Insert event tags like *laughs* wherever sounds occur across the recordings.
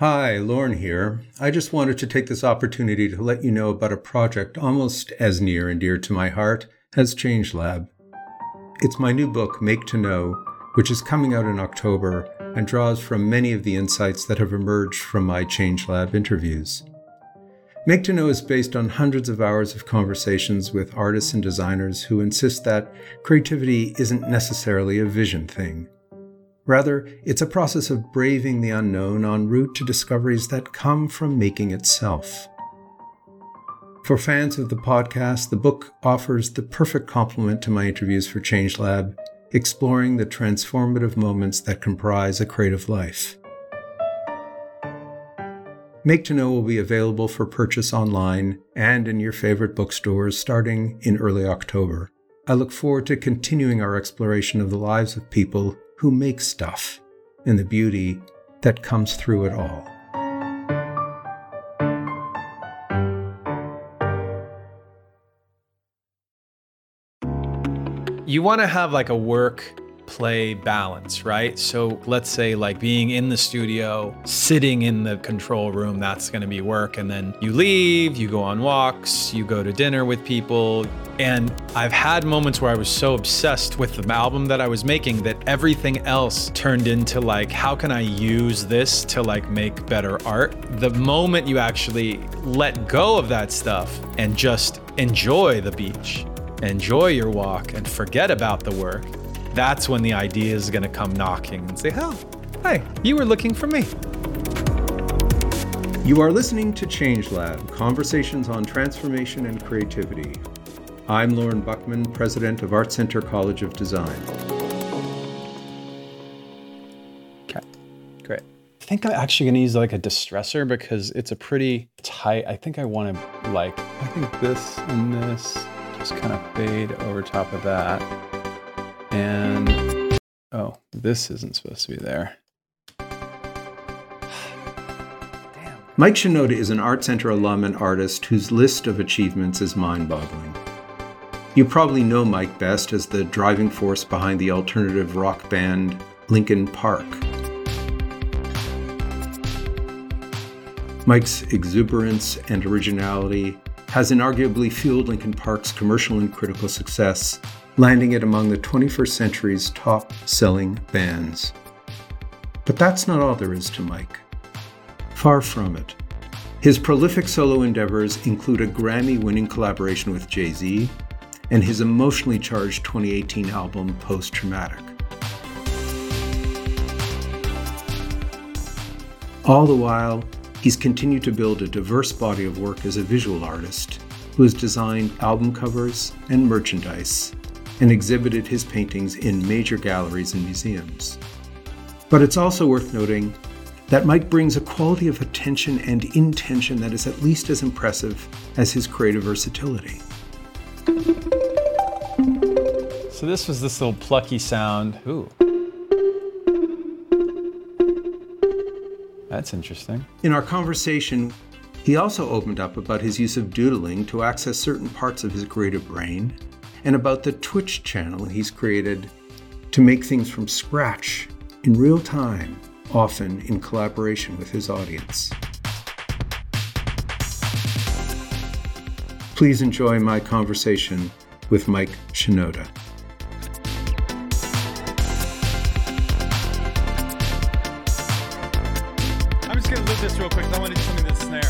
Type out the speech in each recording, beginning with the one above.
Hi, Lorne here. I just wanted to take this opportunity to let you know about a project almost as near and dear to my heart as ChangeLab. It's my new book, Make to Know, which is coming out in October and draws from many of the insights that have emerged from my ChangeLab interviews. Make to Know is based on hundreds of hours of conversations with artists and designers who insist that creativity isn't necessarily a vision thing. Rather, it's a process of braving the unknown en route to discoveries that come from making itself. For fans of the podcast, the book offers the perfect complement to my interviews for ChangeLab, exploring the transformative moments that comprise a creative life. Make to Know will be available for purchase online and in your favorite bookstores starting in early October. I look forward to continuing our exploration of the lives of people who make stuff and the beauty that comes through it all. You want to have like a work play balance, right? So let's say like being in the studio, sitting in the control room, that's going to be work. And then you leave, you go on walks, you go to dinner with people. And I've had moments where I was so obsessed with the album that I was making that everything else turned into like, how can I use this to like make better art? The moment you actually let go of that stuff and just enjoy the beach, enjoy your walk, and forget about the work that's when the idea is going to come knocking and say, Oh, hi, you were looking for me. You are listening to ChangeLab Conversations on Transformation and Creativity. I'm Lorne Buchman, President of Art Center College of Design. Okay, great. I think I'm actually going to use like a distressor because it's a pretty tight. I think I want to like, I think this and this just kind of fade over top of that. And oh, this isn't supposed to be there. *sighs* Mike Shinoda is an Art Center alum and artist whose list of achievements is mind boggling. You probably know Mike best as the driving force behind the alternative rock band Linkin Park. Mike's exuberance and originality has inarguably fueled Linkin Park's commercial and critical success landing it among the 21st century's top selling bands. But that's not all there is to Mike. Far from it. His prolific solo endeavors include a Grammy winning collaboration with Jay Z and his emotionally charged 2018 album Post Traumatic. All the while, he's continued to build a diverse body of work as a visual artist who has designed album covers and merchandise and exhibited his paintings in major galleries and museums. But it's also worth noting that Mike brings a quality of attention and intention that is at least as impressive as his creative versatility. So this was this little plucky sound. Ooh. That's interesting. In our conversation, he also opened up about his use of doodling to access certain parts of his creative brain and about the Twitch channel he's created to make things from scratch in real time, often in collaboration with his audience. Please enjoy my conversation with Mike Shinoda. I'm just gonna lift this real quick. I want to do something to the snare.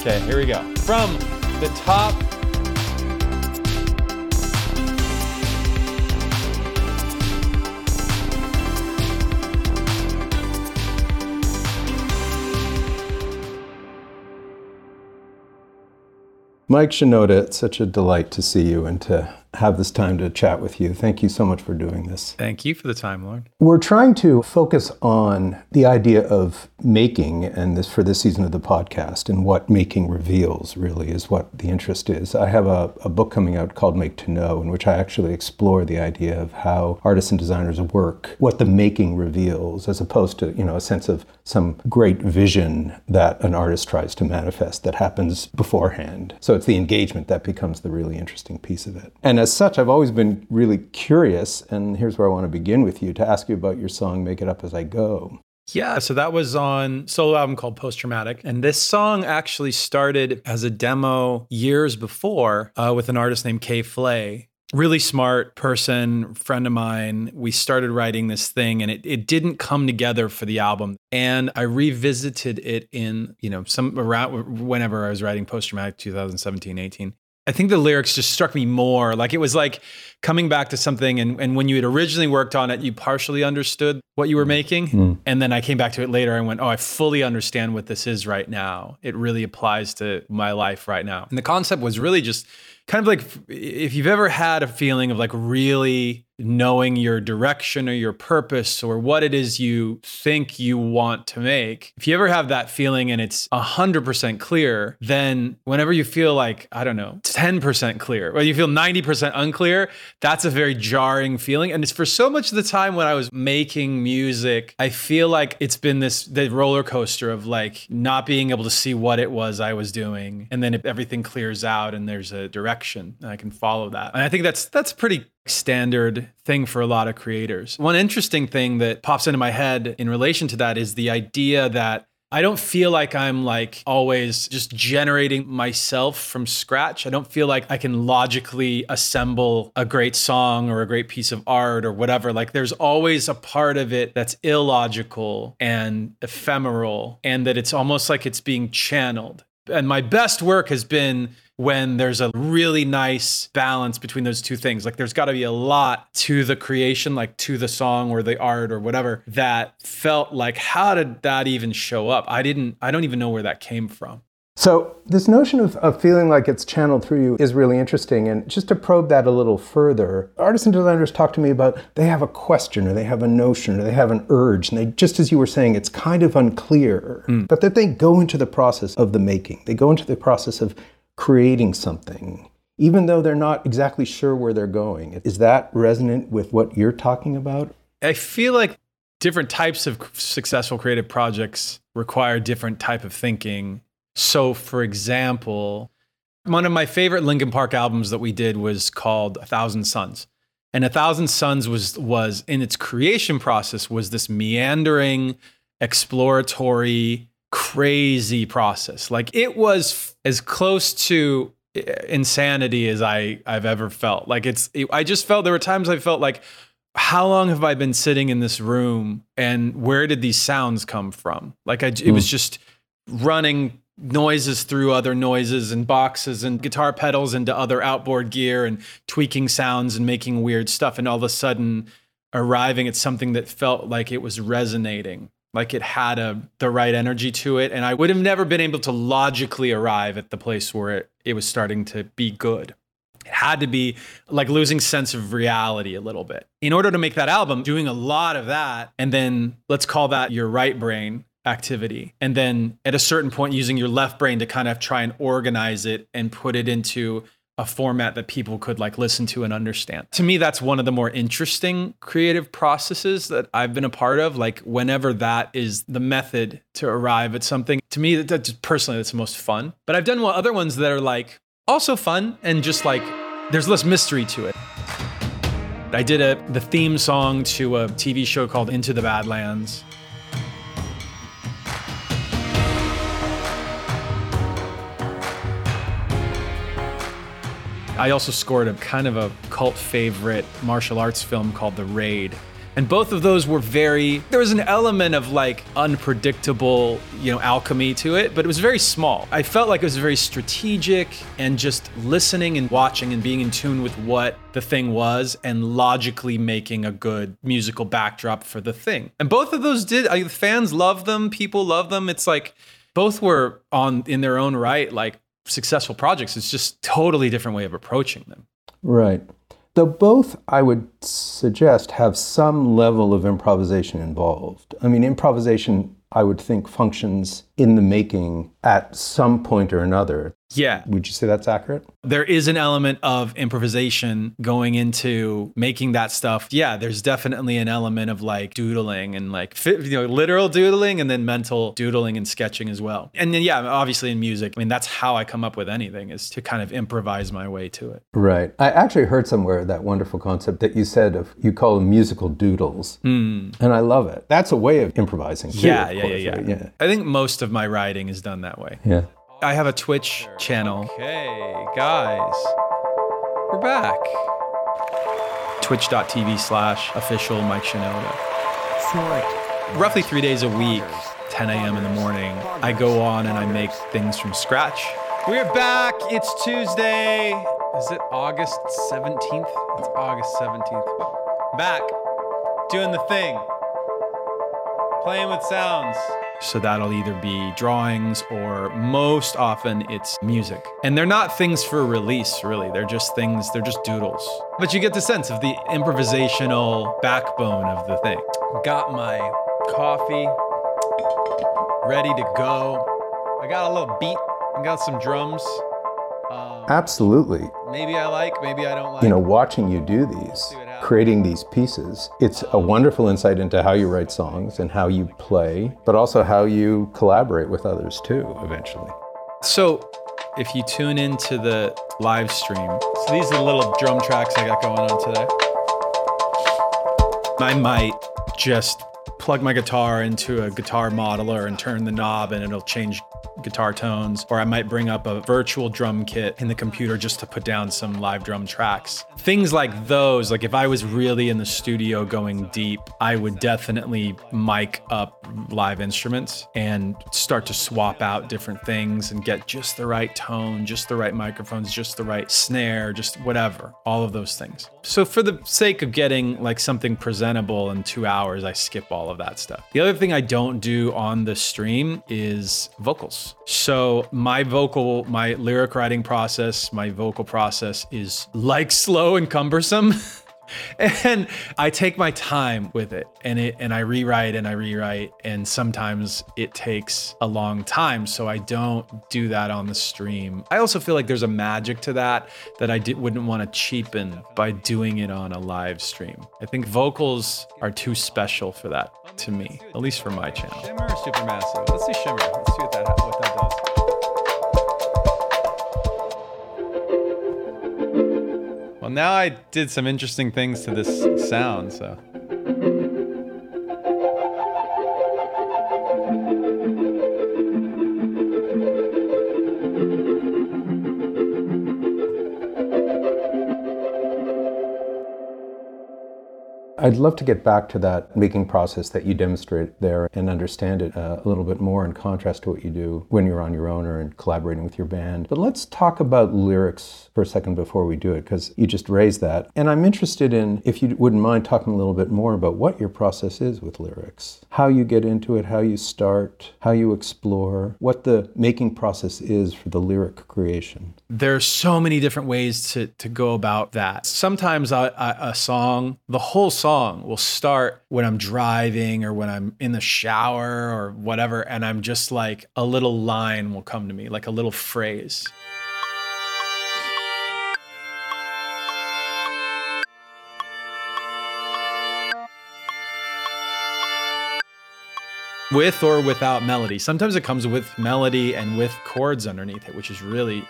Okay, here we go. From the top Mike Shinoda, it's such a delight to see you and to have this time to chat with you. Thank you so much for doing this. Thank you for the time, Lorne. We're trying to focus on the idea of making, and this for this season of the podcast, and what making reveals really is what the interest is. I have a, a book coming out called Make to Know, in which I actually explore the idea of how artists and designers work, what the making reveals, as opposed to, you know, a sense of some great vision that an artist tries to manifest that happens beforehand. So it's the engagement that becomes the really interesting piece of it. And as such, I've always been really curious, and here's where I want to begin with you to ask you about your song Make It Up As I Go. Yeah, so that was on solo album called Post Traumatic, and this song actually started as a demo years before uh, with an artist named K.Flay, really smart person, friend of mine. We started writing this thing and it, it didn't come together for the album. And I revisited it in, you know, some around whenever I was writing post traumatic 2017, 18. I think the lyrics just struck me more. Like it was like coming back to something, and, and when you had originally worked on it, you partially understood what you were making. Mm. And then I came back to it later and went, Oh, I fully understand what this is right now. It really applies to my life right now. And the concept was really just kind of like if you've ever had a feeling of like really knowing your direction or your purpose or what it is you think you want to make. If you ever have that feeling and it's 100% clear, then whenever you feel like, I don't know, 10% clear, or you feel 90% unclear, that's a very jarring feeling. And it's for so much of the time when I was making music, I feel like it's been this the roller coaster of like not being able to see what it was I was doing. And then if everything clears out and there's a direction, I can follow that. And I think that's that's pretty standard thing for a lot of creators. One interesting thing that pops into my head in relation to that is the idea that I don't feel like I'm like always just generating myself from scratch. I don't feel like I can logically assemble a great song or a great piece of art or whatever. Like there's always a part of it that's illogical and ephemeral and that it's almost like it's being channeled. And my best work has been when there's a really nice balance between those two things. Like there's got to be a lot to the creation, like to the song or the art or whatever, that felt like, how did that even show up? I didn't, I don't even know where that came from. So, this notion of, of feeling like it's channeled through you is really interesting. And just to probe that a little further, artists and designers talk to me about they have a question or they have a notion or they have an urge. And they, just as you were saying, it's kind of unclear, mm. but that they go into the process of the making. They go into the process of creating something, even though they're not exactly sure where they're going. Is that resonant with what you're talking about? I feel like different types of successful creative projects require different type of thinking. So, for example, one of my favorite Linkin Park albums that we did was called A Thousand Suns. And A Thousand Suns was was in its creation process was this meandering, exploratory, crazy process. Like it was as close to insanity as I I've ever felt. Like it's I just felt there were times I felt like how long have I been sitting in this room and where did these sounds come from? Like I it was hmm. just running noises through other noises and boxes and guitar pedals into other outboard gear and tweaking sounds and making weird stuff and all of a sudden arriving at something that felt like it was resonating like it had a the right energy to it. And i would have never been able to logically arrive at the place where it, it was starting to be good. It had to be like losing sense of reality a little bit. In order to make that album doing a lot of that and then let's call that your right brain activity and then at a certain point using your left brain to kind of try and organize it and put it into a format that people could like listen to and understand. To me, that's one of the more interesting creative processes that I've been a part of. Like whenever that is the method to arrive at something, to me, that just personally, that's the most fun. But I've done other ones that are like also fun and just like there's less mystery to it. I did a the theme song to a TV show called Into the Badlands I also scored a kind of a cult favorite martial arts film called The Raid. And both of those were very, there was an element of like unpredictable, you know, alchemy to it, but it was very small. I felt like it was very strategic and just listening and watching and being in tune with what the thing was and logically making a good musical backdrop for the thing. And both of those did, I, fans love them, people love them. It's like, both were on in their own right like successful projects. It's just totally different way of approaching them. Right. Though both, I would suggest, have some level of improvisation involved. I mean, improvisation, I would think, functions in the making at some point or another. Yeah. Would you say that's accurate? There is an element of improvisation going into making that stuff. Yeah, there's definitely an element of like doodling and like you know literal doodling and then mental doodling and sketching as well. And then yeah, obviously in music, I mean that's how I come up with anything is to kind of improvise my way to it. Right. I actually heard somewhere that wonderful concept that you said of you call them musical doodles. Mm. And I love it. That's a way of improvising. Too, yeah, yeah, course, yeah, yeah, right? yeah. I think most of my writing is done that way. Yeah. I have a Twitch channel. Okay, guys, we're back. Twitch.tv slash official Mike Shinoda. Roughly three days a week, 10 a.m. in the morning, I go on and I make things from scratch. We're back. It's Tuesday. Is it August 17th? It's August 17th. Back, doing the thing, playing with sounds. So that'll either be drawings or most often it's music. And they're not things for release, really. They're just things, they're just doodles. But you get the sense of the improvisational backbone of the thing. Got my coffee ready to go. I got a little beat, I got some drums. Um, Absolutely. maybe I like, maybe I don't like. You know, watching you do these, creating these pieces, it's a wonderful insight into how you write songs and how you play, but also how you collaborate with others too, eventually. So, if you tune into the live stream, so these are the little drum tracks I got going on today. I might just plug my guitar into a guitar modeler and turn the knob and it'll change guitar tones or I might bring up a virtual drum kit in the computer just to put down some live drum tracks. Things like those, like if I was really in the studio going deep, I would definitely mic up live instruments and start to swap out different things and get just the right tone, just the right microphones, just the right snare, just whatever, all of those things. So for the sake of getting like something presentable in 2 hours, I skip all of that stuff. The other thing I don't do on the stream is vocals. So my vocal, my lyric writing process, my vocal process is like slow and cumbersome. *laughs* *laughs* and I take my time with it and it and I rewrite and I rewrite and sometimes it takes a long time so I don't do that on the stream. I also feel like there's a magic to that that I wouldn't want to cheapen by doing it on a live stream. I think vocals are too special for that to me, at least for my channel. Shimmer or Supermassive? Let's see Shimmer. Let's see what that what that does. Now I did some interesting things to this sound, so. I'd love to get back to that making process that you demonstrate there and understand it uh, a little bit more in contrast to what you do when you're on your own or in collaborating with your band. But let's talk about lyrics for a second before we do it, because you just raised that. And I'm interested in, if you wouldn't mind talking a little bit more about what your process is with lyrics, how you get into it, how you start, how you explore, what the making process is for the lyric creation. There's so many different ways to, to go about that. Sometimes a song, the whole song will start when I'm driving or when I'm in the shower or whatever. And I'm just like, a little line will come to me, like a little phrase. With or without melody. Sometimes it comes with melody and with chords underneath it, which is really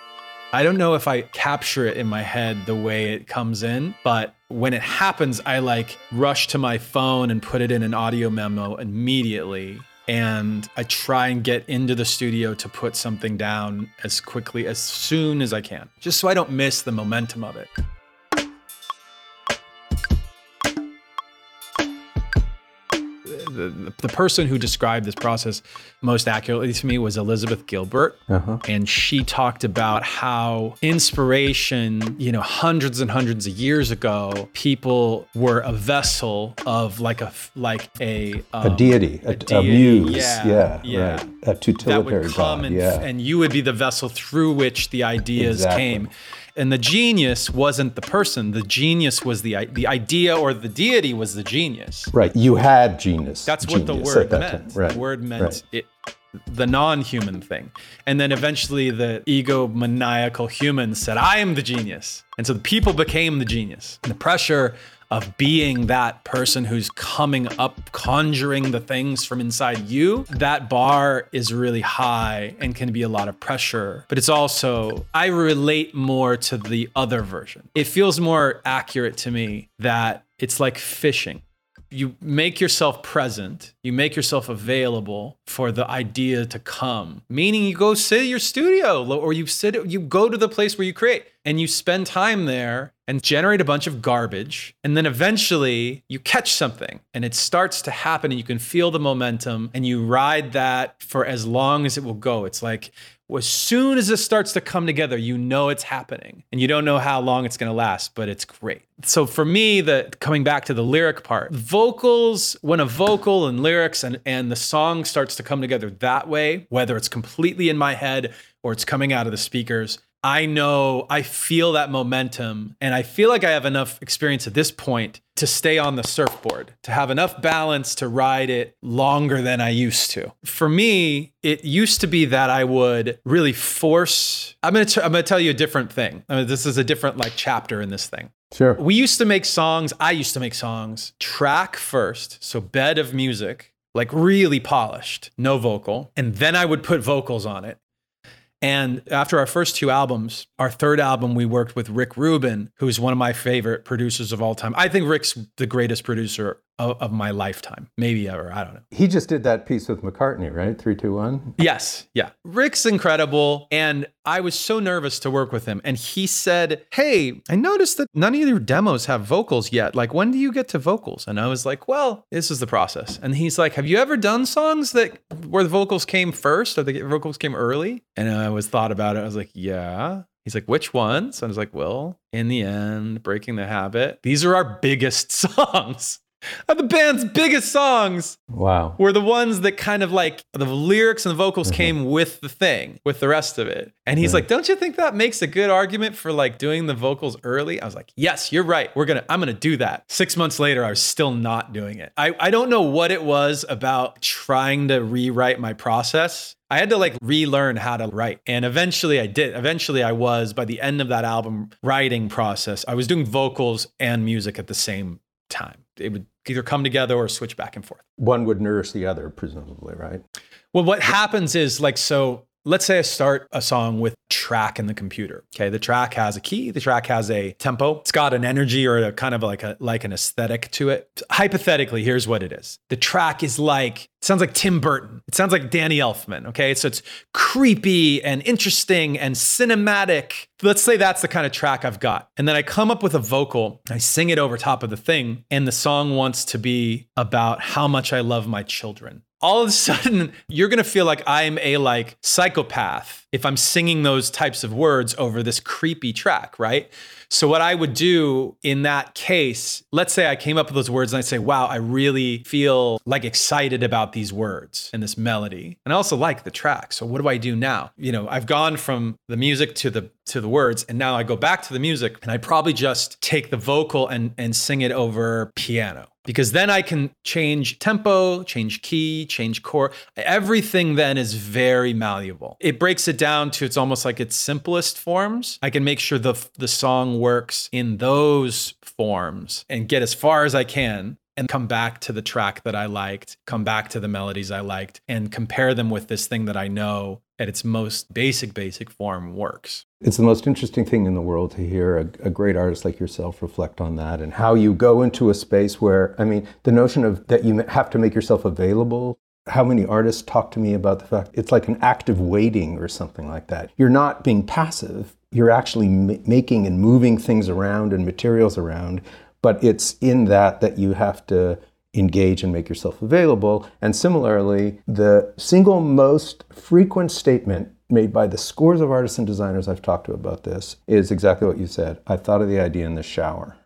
I don't know if I capture it in my head the way it comes in, but when it happens, I like rush to my phone and put it in an audio memo immediately. And I try and get into the studio to put something down as quickly, as soon as I can, just so I don't miss the momentum of it. The, the, person who described this process most accurately to me was Elizabeth Gilbert. Uh-huh. And she talked about how inspiration, you know, hundreds and hundreds of years ago, people were a vessel of like a like a a deity, a, a deity. muse. Yeah, Yeah, yeah. right. a tutilitarian that would come God, and, yeah. and you would be the vessel through which the ideas Exactly. came. And the genius wasn't the person. The genius was the the idea, or the deity was the genius. right. You had genius. That's what the word meant. Right. The word meant right. it, the non-human thing. And then eventually the egomaniacal human said, I am the genius. And so the people became the genius. And the pressure of being that person who's coming up, conjuring the things from inside you, that bar is really high and can be a lot of pressure. But it's also, I relate more to the other version. It feels more accurate to me that it's like fishing you make yourself present, you make yourself available for the idea to come. Meaning you go sit at your studio or you sit you go to the place where you create and you spend time there and generate a bunch of garbage and then eventually you catch something and it starts to happen and you can feel the momentum and you ride that for as long as it will go. It's like as soon as it starts to come together, you know it's happening and you don't know how long it's going to last, but it's great. So for me, the coming back to the lyric part, vocals, when a vocal and lyrics and, and the song starts to come together that way, whether it's completely in my head or it's coming out of the speakers, I know I feel that momentum and I feel like I have enough experience at this point to stay on the surfboard, to have enough balance to ride it longer than I used to. For me, it used to be that I would really force I'm going to I'm going to tell you a different thing. I mean, this is a different like chapter in this thing. Sure. We used to make songs, I used to make songs track first, so bed of music, like really polished, no vocal, and then I would put vocals on it. And after our first two albums, our third album, we worked with Rick Rubin, who's one of my favorite producers of all time. I think Rick's the greatest producer of, of my lifetime, maybe ever. I don't know. He just did that piece with McCartney, right? Three, two, one. Yes, yeah. Rick's incredible. And I was so nervous to work with him. And he said, Hey, I noticed that none of your demos have vocals yet. Like, when do you get to vocals? And I was like, Well, this is the process. And he's like, Have you ever done songs that where the vocals came first or the vocals came early? And I was thought about it. I was like, Yeah. He's like, which ones? And I was like, well, in the end, breaking the habit. These are our biggest *laughs* songs. Are the band's biggest songs Wow. were the ones that kind of like the lyrics and the vocals mm-hmm. came with the thing, with the rest of it. And he's mm-hmm. like, "Don't you think that makes a good argument for like doing the vocals early?" I was like, "Yes, you're right. We're going to I'm going to do that." 6 months later, I was still not doing it. I I don't know what it was about trying to rewrite my process. I had to like relearn how to write. And eventually I did. Eventually I was by the end of that album writing process, I was doing vocals and music at the same time. It would either come together or switch back and forth. One would nourish the other, presumably, right? Well, what happens is like, so let's say I start a song with track in the computer. Okay. The track has a key, the track has a tempo, it's got an energy or a kind of like a like an aesthetic to it. Hypothetically, here's what it is. The track is like, it sounds like Tim Burton. It sounds like Danny Elfman. Okay. So it's creepy and interesting and cinematic. Let's say that's the kind of track I've got. And then I come up with a vocal, I sing it over top of the thing, and the song wants to be about how much I love my children all of a sudden *laughs* you're going to feel like I'm a like psychopath if I'm singing those types of words over this creepy track, right? So what I would do in that case, let's say I came up with those words and I say, "Wow, I really feel like excited about these words and this melody." And I also like the track. So what do I do now? You know, I've gone from the music to the to the words and now I go back to the music and I probably just take the vocal and and sing it over piano because then I can change tempo, change key, change chord. Everything then is very malleable. It breaks it down to it's almost like its simplest forms. I can make sure the the song works in those forms and get as far as I can and come back to the track that I liked, come back to the melodies I liked and compare them with this thing that I know at its most basic basic form works. It's the most interesting thing in the world to hear a, a, great artist like yourself reflect on that and how you go into a space where, I mean, the notion of that you have to make yourself available. How many artists talk to me about the fact it's like an active waiting or something like that? You're not being passive, you're actually m- making and moving things around and materials around, but it's in that that you have to engage and make yourself available. And similarly, the single most frequent statement made by the scores of artists and designers I've talked to about this is exactly what you said. I thought of the idea in the shower.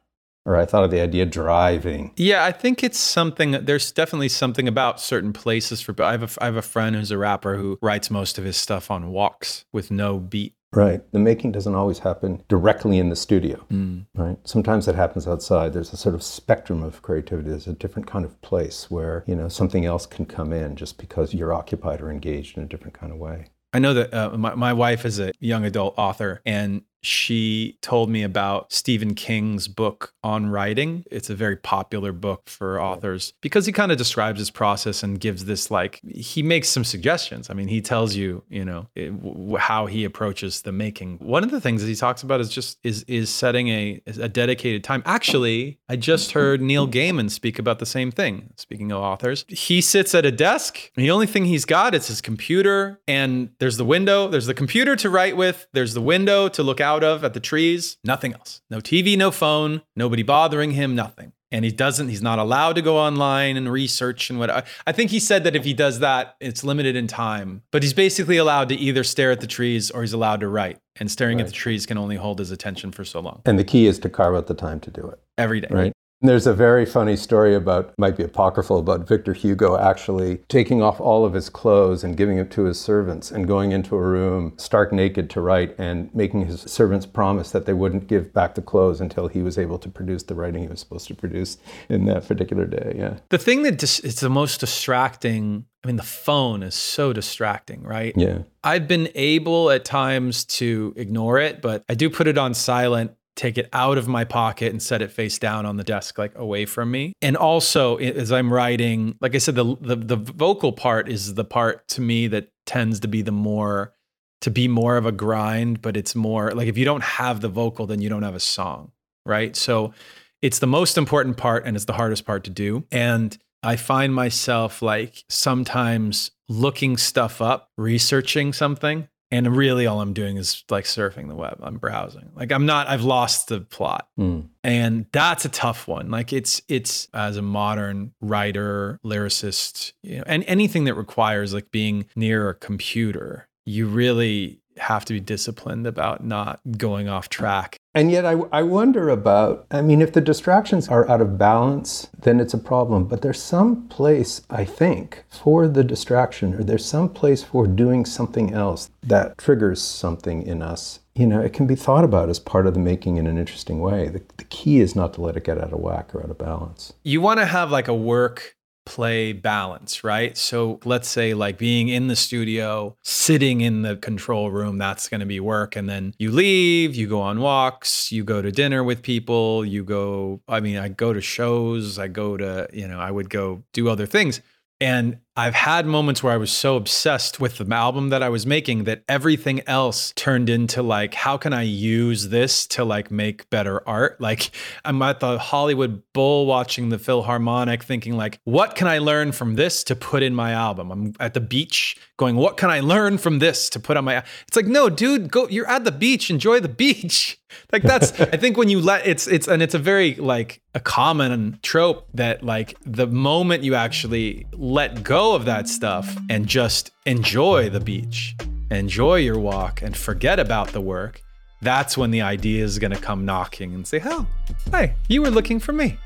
Or I thought of the idea driving. Yeah, I think it's something. There's definitely something about certain places for. I have a, I have a friend who's a rapper who writes most of his stuff on walks with no beat. Right. The making doesn't always happen directly in the studio. Mm. Right. Sometimes it happens outside. There's a sort of spectrum of creativity. There's a different kind of place where, you know, something else can come in just because you're occupied or engaged in a different kind of way. I know that uh, my, my wife is a young adult author, and she told me about Stephen King's book on writing. It's a very popular book for authors because he kind of describes his process and gives this like he makes some suggestions. I mean, he tells you, you know, eh, it, w- how he approaches the making. One of the things that he talks about is just is is setting a a dedicated time. Actually, I just heard Neil Gaiman speak about the same thing. Speaking of authors, he sits at a desk. the only thing he's got is his computer and there's the window, there's the computer to write with, there's the window to look out out of at the trees, nothing else. No TV, no phone, nobody bothering him, nothing. And he doesn't, he's not allowed to go online and research and what. I think he said that if he does that, it's limited in time. But he's basically allowed to either stare at the trees or he's allowed to write. And staring right. at the trees can only hold his attention for so long. And the key is to carve out the time to do it. Every day. Right. There's a very funny story about, might be apocryphal, about Victor Hugo actually taking off all of his clothes and giving it to his servants and going into a room stark naked to write and making his servants promise that they wouldn't give back the clothes until he was able to produce the writing he was supposed to produce in that particular day. Yeah. The thing that dis- is the most distracting I mean, the phone is so distracting, right? Yeah. I've been able at times to ignore it, but I do put it on silent take it out of my pocket and set it face down on the desk like away from me. And also as i'm writing like i said the, the the, vocal part is the part to me that tends to be the more to be more of a grind but it's more like if you don't have the vocal then you don't have a song right? So it's the most important part and it's the hardest part to do. And i find myself like sometimes looking stuff up researching something and really all i'm doing is like surfing the web. I'm browsing. Like i'm not i've lost the plot. Mm. and that's a tough one. Like it's it's as a modern writer lyricist you know and anything that requires like being near a computer you really have to be disciplined about not going off track. And yet, I, I wonder about I mean, if the distractions are out of balance, then it's a problem. But there's some place, I think, for the distraction, or there's some place for doing something else that triggers something in us. You know, it can be thought about as part of the making in an interesting way. The, the key is not to let it get out of whack or out of balance. You want to have like a work play balance, right? So let's say like being in the studio, sitting in the control room, that's going to be work. And then you leave, you go on walks, you go to dinner with people, you go, I mean, I go to shows, I go to, you know, I would go do other things. And I've had moments where I was so obsessed with the album that I was making that everything else turned into like, how can I use this to like make better art? Like, I'm at the Hollywood Bowl watching the Philharmonic thinking, like, what can I learn from this to put in my album? I'm at the beach going, what can I learn from this to put on my. It's like, no, dude, go, you're at the beach, enjoy the beach. *laughs* like, that's, *laughs* I think when you let, it's, it's, and it's a very like a common trope that like the moment you actually let go of that stuff and just enjoy the beach, enjoy your walk, and forget about the work, that's when the idea is going to come knocking and say, Oh, hey, you were looking for me.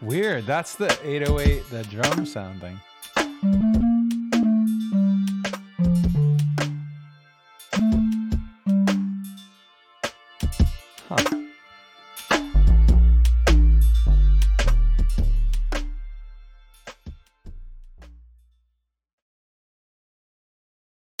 Weird. That's the 808, the drum sounding.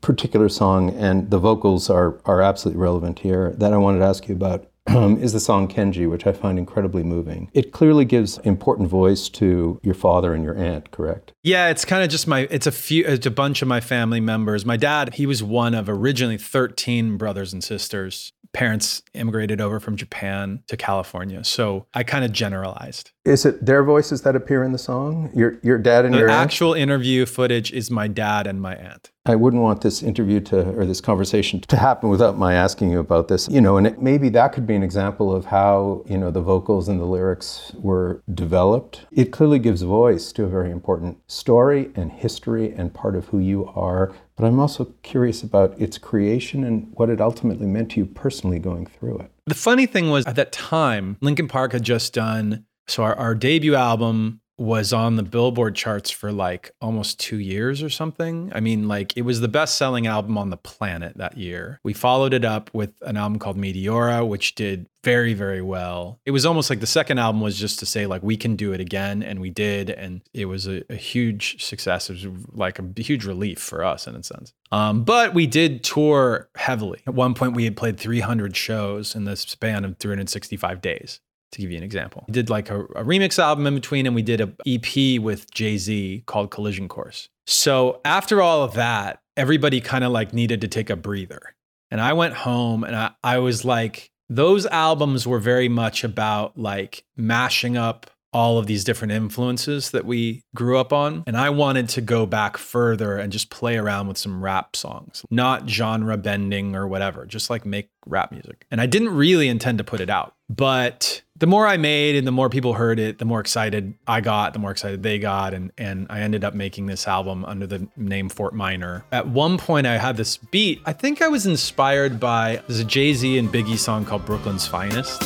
particular song, and the vocals are are absolutely relevant here. That I wanted to ask you about um, is the song Kenji, which I find incredibly moving. It clearly gives important voice to your father and your aunt, correct? Yeah, it's kind of just my, it's a few, it's a bunch of my family members. My dad, he was one of originally 13 brothers and sisters parents immigrated over from Japan to California. So I kind of generalized. Is it their voices that appear in the song? Your your dad and the your actual aunt? interview footage is my dad and my aunt. I wouldn't want this interview to or this conversation to happen without my asking you about this. You know, and it, maybe that could be an example of how you know the vocals and the lyrics were developed. It clearly gives voice to a very important story and history and part of who you are. But I'm also curious about its creation and what it ultimately meant to you personally going through it. The funny thing was at that time, Linkin Park had just done so our, our debut album was on the Billboard charts for like almost two years or something. I mean, like it was the best selling album on the planet that year. We followed it up with an album called Meteora, which did very, very well. It was almost like the second album was just to say, like, we can do it again. And we did. And it was a, a huge success. It was like a huge relief for us in a sense. Um, but we did tour heavily. At one point, we had played 300 shows in the span of 365 days to give you an example. We did like a, a remix album in between, and we did a EP with Jay Z called Collision Course. So after all of that, everybody kind of like needed to take a breather. And I went home and I, I was like, those albums were very much about like mashing up all of these different influences that we grew up on. And I wanted to go back further and just play around with some rap songs, not genre bending or whatever, just like make rap music. And I didn't really intend to put it out. But the more I made and the more people heard it, the more excited I got, the more excited they got. And, and I ended up making this album under the name Fort Minor. At one point, I had this beat. I think I was inspired by there's a Jay Z and Biggie song called Brooklyn's Finest.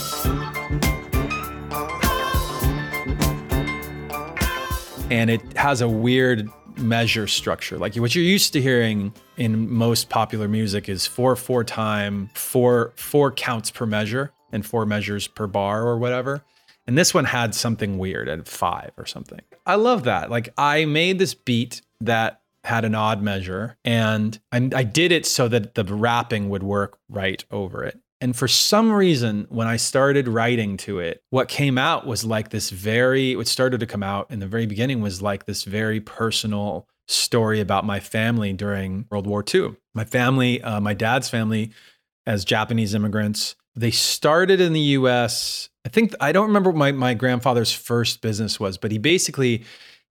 And it has a weird measure structure. Like what you're used to hearing in most popular music is four four time, four four counts per measure and four measures per bar or whatever. And this one had something weird at five or something. I love that. Like I made this beat that had an odd measure and I, I did it so that the rapping would work right over it. And for some reason, when I started writing to it, what came out was like this very, what started to come out in the very beginning was like this very personal story about my family during World War II. My family, uh, my dad's family, as Japanese immigrants, they started in the US. I think, I don't remember what my, my grandfather's first business was, but he basically,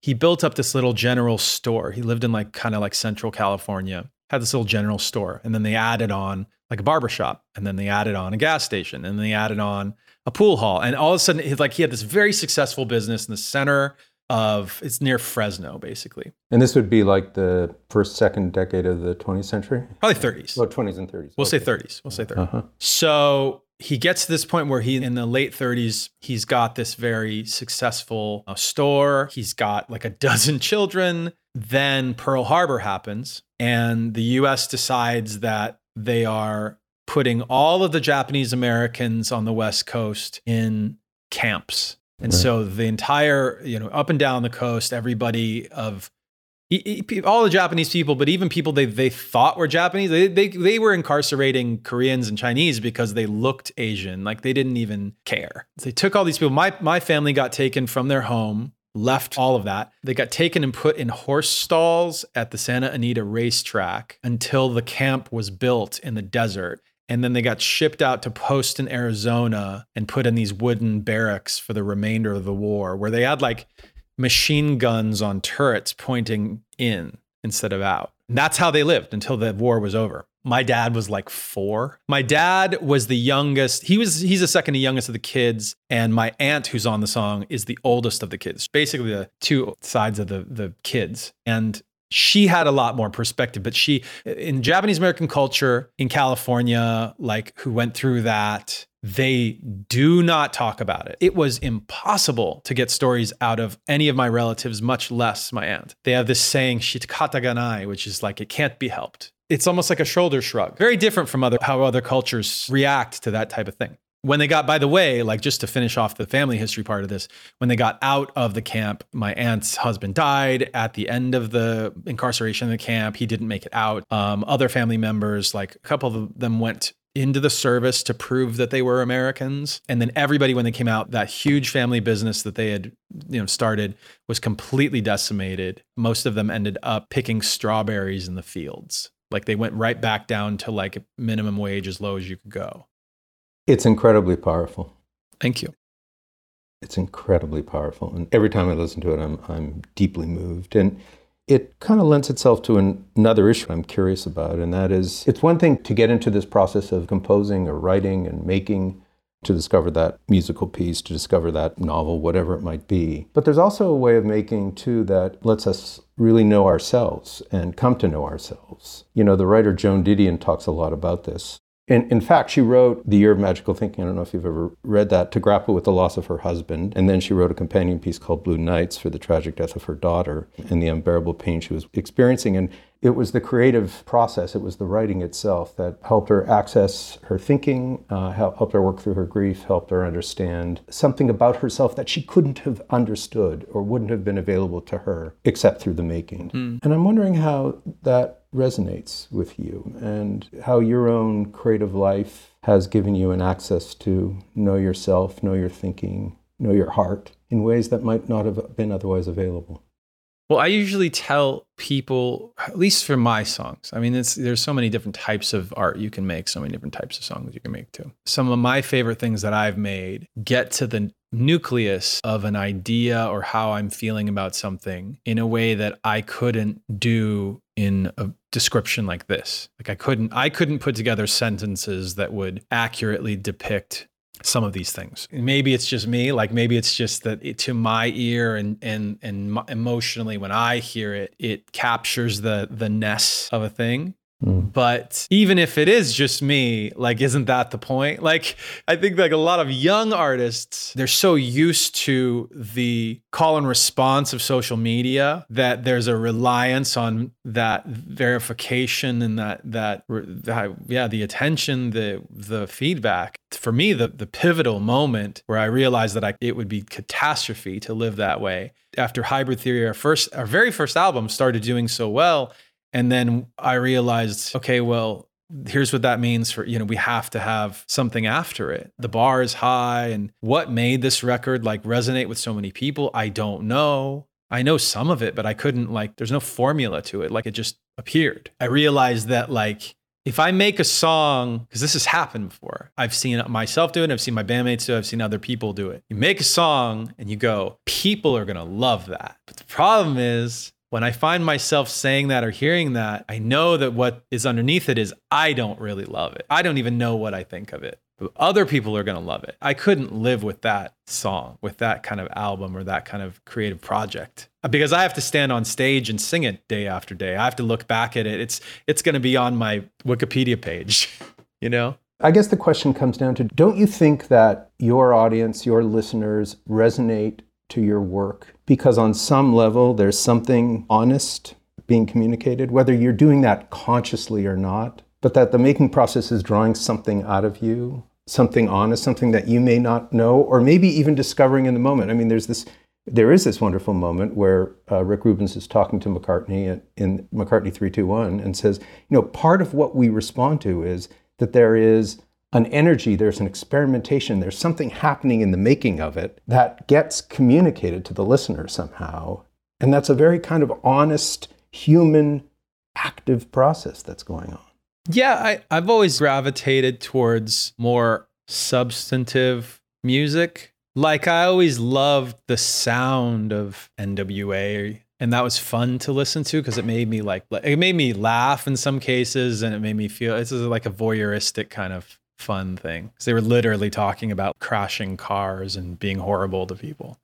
he built up this little general store. He lived in like kind of like central California, had this little general store. And then they added on like a barber shop, and then they added on a gas station, and then they added on a pool hall, and all of a sudden, like he had this very successful business in the center of it's near Fresno, basically. And this would be like the first, second decade of the 20th century? Probably 30s. Well, 20s and 30s. We'll okay. say 30s. We'll say 30s. Uh-huh. So he gets to this point where he, in the late 30s, he's got this very successful uh, store. He's got like a *laughs* dozen children. Then Pearl Harbor happens, and the US decides that they are putting all of the Japanese Americans on the West Coast in camps. And right. so the entire, you know, up and down the coast, everybody of all the Japanese people, but even people they, they thought were Japanese, they, they, they were incarcerating Koreans and Chinese because they looked Asian. Like they didn't even care. They took all these people. My, my family got taken from their home left all of that. They got taken and put in horse stalls at the Santa Anita racetrack until the camp was built in the desert. And then they got shipped out to Poston, Arizona, and put in these wooden barracks for the remainder of the war, where they had like machine guns on turrets pointing in instead of out. And that's how they lived until the war was over my dad was like four. My dad was the youngest. He was he's the second youngest of the kids, and my aunt, who's on the song, is the oldest of the kids. Basically, the two sides of the the kids, and she had a lot more perspective. But she, in Japanese American culture in California, like who went through that, they do not talk about it. It was impossible to get stories out of any of my relatives, much less my aunt. They have this saying, shitakata ganai, which is like, it can't be helped it's almost like a shoulder shrug. Very different from other how other cultures react to that type of thing. When they got, by the way, like just to finish off the family history part of this, when they got out of the camp, my aunt's husband died at the end of the incarceration in the camp. He didn't make it out. Um, other family members, like a couple of them, went into the service to prove that they were Americans. And then everybody, when they came out, that huge family business that they had, you know, started was completely decimated. Most of them ended up picking strawberries in the fields. Like they went right back down to like minimum wage as low as you could go. It's incredibly powerful. Thank you. It's incredibly powerful. And every time I listen to it, I'm, I'm deeply moved. And it kind of lends itself to an, another issue I'm curious about, and that is it's one thing to get into this process of composing or writing and making to discover that musical piece, to discover that novel, whatever it might be. But there's also a way of making, too, that lets us really know ourselves and come to know ourselves. You know, the writer Joan Didion talks a lot about this. In, in fact, she wrote The Year of Magical Thinking. I don't know if you've ever read that to grapple with the loss of her husband. And then she wrote a companion piece called Blue Nights for the tragic death of her daughter and the unbearable pain she was experiencing. And it was the creative process, it was the writing itself that helped her access her thinking, uh, helped her work through her grief, helped her understand something about herself that she couldn't have understood or wouldn't have been available to her except through the making. Mm. And I'm wondering how that resonates with you and how your own creative life has given you an access to know yourself, know your thinking, know your heart in ways that might not have been otherwise available. Well, I usually tell people, at least for my songs, I mean, there's so many different types of art you can make, so many different types of songs you can make too. Some of my favorite things that I've made get to the nucleus of an idea or how I'm feeling about something in a way that I couldn't do in a description like this. Like I couldn't I couldn't put together sentences that would accurately depict some of these things. Maybe it's just me, like maybe it's just that it, to my ear and and and emotionally when I hear it, it captures the the ness of a thing. But even if it is just me, like, isn't that the point? Like, I think like a lot of young artists, they're so used to the call and response of social media that there's a reliance on that verification and that that, that yeah, the attention, the the feedback. For me, the the pivotal moment where I realized that I, it would be catastrophe to live that way after Hybrid Theory, our first, our very first album, started doing so well and then I realized, okay, well, here's what that means for, you know, we have to have something after it. The bar is high. And what made this record like resonate with so many people? I don't know. I know some of it, but I couldn't like, there's no formula to it. Like it just appeared. I realized that like, if I make a song, because this has happened before, I've seen myself do it, I've seen my bandmates do it, I've seen other people do it. You make a song and you go, people are gonna love that. But the problem is, when I find myself saying that or hearing that, I know that what is underneath it is I don't really love it. I don't even know what I think of it. But other people are going to love it. I couldn't live with that song, with that kind of album or that kind of creative project because I have to stand on stage and sing it day after day. I have to look back at it. It's it's going to be on my Wikipedia page, *laughs* you know? I guess the question comes down to don't you think that your audience, your listeners resonate to your work because on some level there's something honest being communicated, whether you're doing that consciously or not, but that the making process is drawing something out of you, something honest, something that you may not know, or maybe even discovering in the moment. I mean, there's this. There is this wonderful moment where uh, Rick Rubens is talking to McCartney in McCartney 3,2,1 and says, you know, part of what we respond to is that there is an energy, there's an experimentation, there's something happening in the making of it that gets communicated to the listener somehow. And that's a very kind of honest, human, active process that's going on. Yeah, I, I've always gravitated towards more substantive music. Like I always loved the sound of NWA and that was fun to listen to because it made me like it made me laugh in some cases and it made me feel it's like a voyeuristic kind of fun thing. Because they were literally talking about crashing cars and being horrible to people.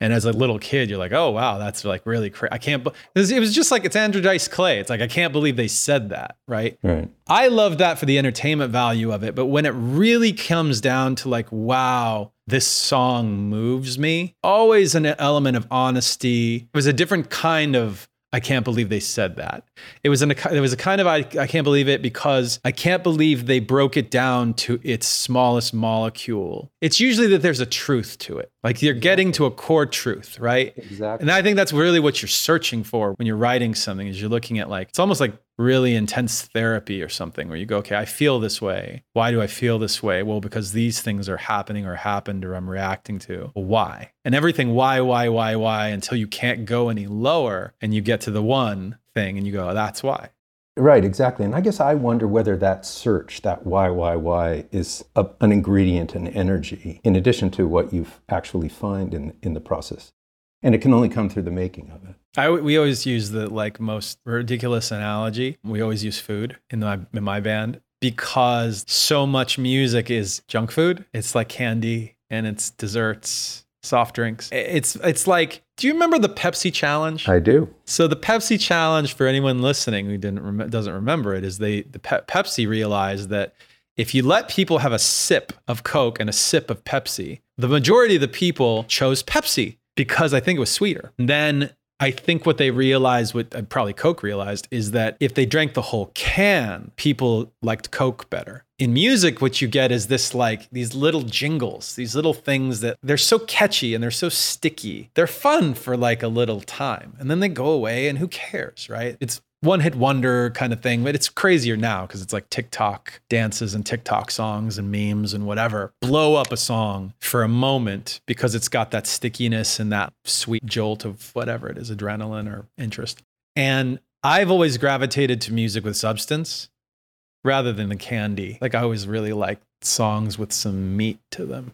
And as a little kid, you're like, oh, wow, that's like really crazy. I can't, be-. it was just like, it's Andrew Dice Clay. It's like, I can't believe they said that, right? Right. I love that for the entertainment value of it. But when it really comes down to like, wow, this song moves me, always an element of honesty. It was a different kind of I can't believe they said that. It was an it was a kind of I, I can't believe it because I can't believe they broke it down to its smallest molecule. It's usually that there's a truth to it. Like you're getting to a core truth, right? Exactly. And I think that's really what you're searching for when you're writing something is you're looking at like it's almost like really intense therapy or something where you go, okay, I feel this way. Why do I feel this way? Well, because these things are happening or happened or I'm reacting to. Well, why? And everything, why, why, why, why, until you can't go any lower and you get to the one thing and you go, oh, that's why. Right, exactly. And I guess I wonder whether that search, that why, why, why, is a, an ingredient and energy in addition to what you've actually find in, in the process. And it can only come through the making of it. I, we always use the like most ridiculous analogy. We always use food in my in my band because so much music is junk food. It's like candy and it's desserts, soft drinks. It's it's like do you remember the Pepsi challenge? I do. So the Pepsi challenge for anyone listening who didn't rem- doesn't remember it is they the Pe- Pepsi realized that if you let people have a sip of Coke and a sip of Pepsi, the majority of the people chose Pepsi because I think it was sweeter. And then I think what they realized, what uh, probably Coke realized, is that if they drank the whole can, people liked Coke better. In music, what you get is this like these little jingles, these little things that they're so catchy and they're so sticky. They're fun for like a little time and then they go away and who cares, right? It's one hit wonder kind of thing, but it's crazier now because it's like TikTok dances and TikTok songs and memes and whatever blow up a song for a moment because it's got that stickiness and that sweet jolt of whatever it is, adrenaline or interest. And I've always gravitated to music with substance rather than the candy. Like I always really like songs with some meat to them.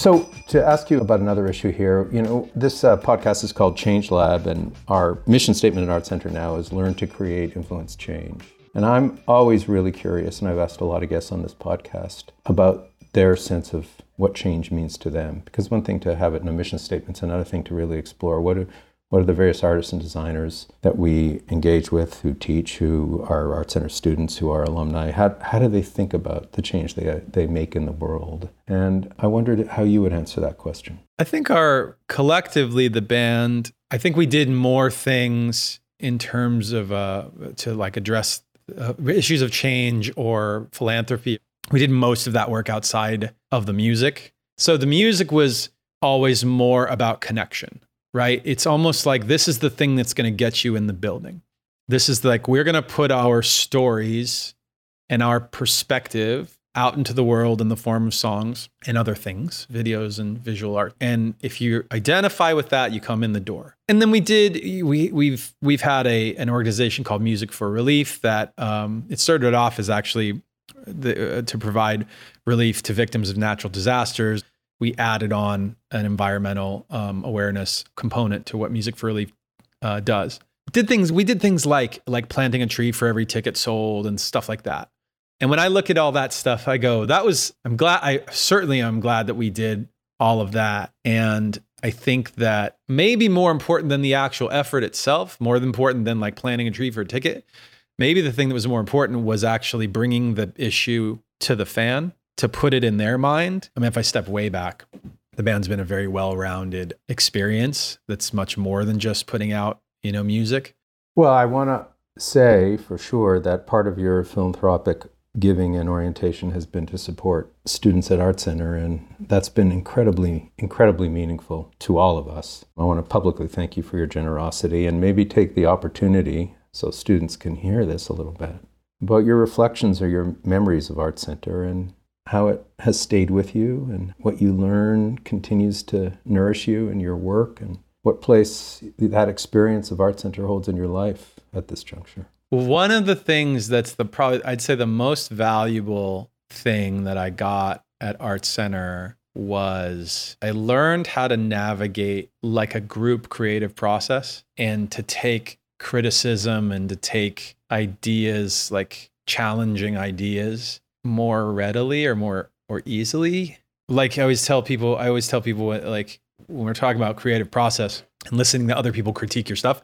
So, to ask you about another issue here, you know, this uh, podcast is called Change Lab, and our mission statement at Art Center now is learn to create, influence change. And I'm always really curious, and I've asked a lot of guests on this podcast about their sense of what change means to them. Because one thing to have it in a mission statement, it's another thing to really explore what do, what are the various artists and designers that we engage with, who teach, who are Art Center students, who are alumni? How, how do they think about the change they, they make in the world? And I wondered how you would answer that question. I think our collectively, the band, I think we did more things in terms of uh, to like address uh, issues of change or philanthropy. We did most of that work outside of the music. So the music was always more about connection right? It's almost like this is the thing that's going to get you in the building. This is like we're going to put our stories and our perspective out into the world in the form of songs and other things, videos and visual art. And if you identify with that, you come in the door. And then we did we we've we've had a an organization called Music for Relief that um, it started off as actually the, uh, to provide relief to victims of natural disasters we added on an environmental um, awareness component to what Music for Relief uh, does. Did things we did things like like planting a tree for every ticket sold and stuff like that. And when I look at all that stuff, I go, that was I'm glad I certainly I'm glad that we did all of that. And I think that maybe more important than the actual effort itself, more important than like planting a tree for a ticket. Maybe the thing that was more important was actually bringing the issue to the fan to put it in their mind. I mean, if I step way back, the band's been a very well-rounded experience that's much more than just putting out, you know, music. Well, I want to say for sure that part of your philanthropic giving and orientation has been to support students at Art Center, and that's been incredibly, incredibly meaningful to all of us. I want to publicly thank you for your generosity and maybe take the opportunity so students can hear this a little bit about your reflections or your memories of Art Center and how it has stayed with you and what you learn continues to nourish you in your work and what place that experience of Art Center holds in your life at this juncture. One of the things that's the probably I'd say the most valuable thing that I got at Art Center was I learned how to navigate like a group creative process and to take criticism and to take ideas like challenging ideas more readily or more or easily. Like I always tell people, I always tell people what, like when we're talking about creative process and listening to other people critique your stuff,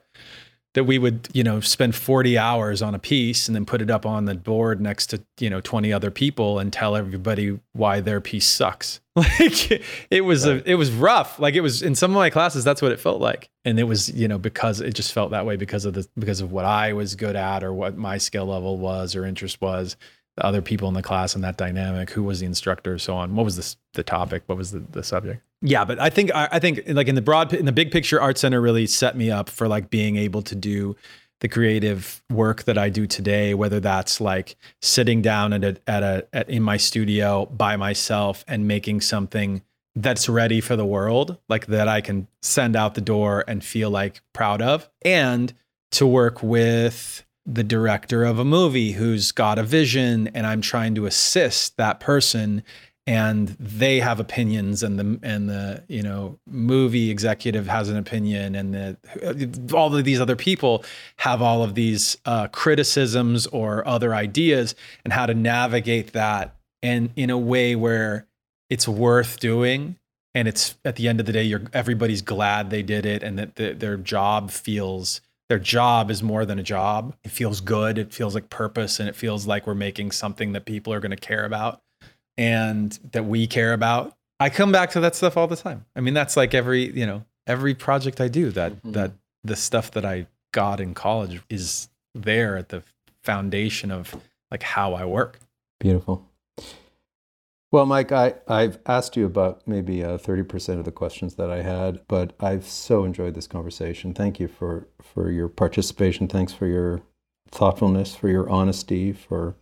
that we would, you know, spend 40 hours on a piece and then put it up on the board next to, you know, 20 other people and tell everybody why their piece sucks. *laughs* Like it was right. a, it was rough. Like it was in some of my classes, that's what it felt like. And it was, you know, because it just felt that way because of the because of what I was good at or what my skill level was or interest was the other people in the class and that dynamic, who was the instructor, so on. What was the the topic? What was the, the subject? Yeah, but I think I, I think like in the broad in the big picture, Art Center really set me up for like being able to do the creative work that I do today, whether that's like sitting down at a, at a at, in my studio by myself and making something that's ready for the world, like that I can send out the door and feel like proud of, and to work with the director of a movie who's got a vision and I'm trying to assist that person and they have opinions and the and the you know movie executive has an opinion and the all of these other people have all of these uh, criticisms or other ideas and how to navigate that and in a way where it's worth doing and it's at the end of the day everybody's glad they did it and that the, their job feels their job is more than a job. It feels good. It feels like purpose and it feels like we're making something that people are going to care about and that we care about. I come back to that stuff all the time. I mean, that's like every, you know, every project I do that mm-hmm. that the stuff that I got in college is there at the foundation of like how I work. Beautiful. Well, Mike, I, I've asked you about maybe uh, 30% of the questions that I had, but I've so enjoyed this conversation. Thank you for, for your participation. Thanks for your thoughtfulness, for your honesty, for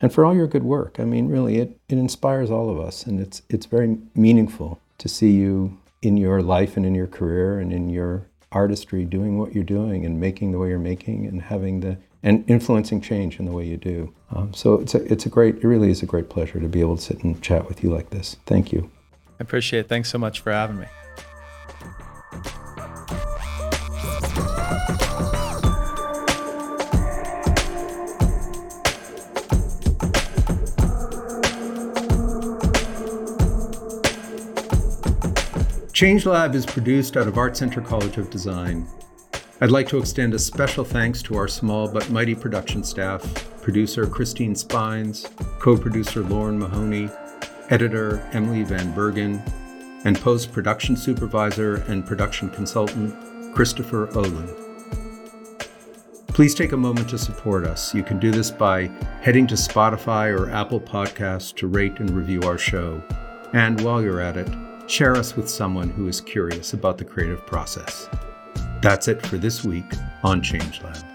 and for all your good work. I mean, really, it, it inspires all of us, and it's it's very meaningful to see you in your life and in your career and in your artistry doing what you're doing and making the way you're making and having the and influencing change in the way you do. Um, so it's a, it's a great, it really is a great pleasure to be able to sit and chat with you like this. Thank you. I appreciate it. Thanks so much for having me. Change Lab is produced out of Art Center College of Design I'd like to extend a special thanks to our small but mighty production staff producer Christine Spines, co producer Lauren Mahoney, editor Emily Van Bergen, and post production supervisor and production consultant Christopher Olin. Please take a moment to support us. You can do this by heading to Spotify or Apple Podcasts to rate and review our show. And while you're at it, share us with someone who is curious about the creative process. That's it for this week on Changelab.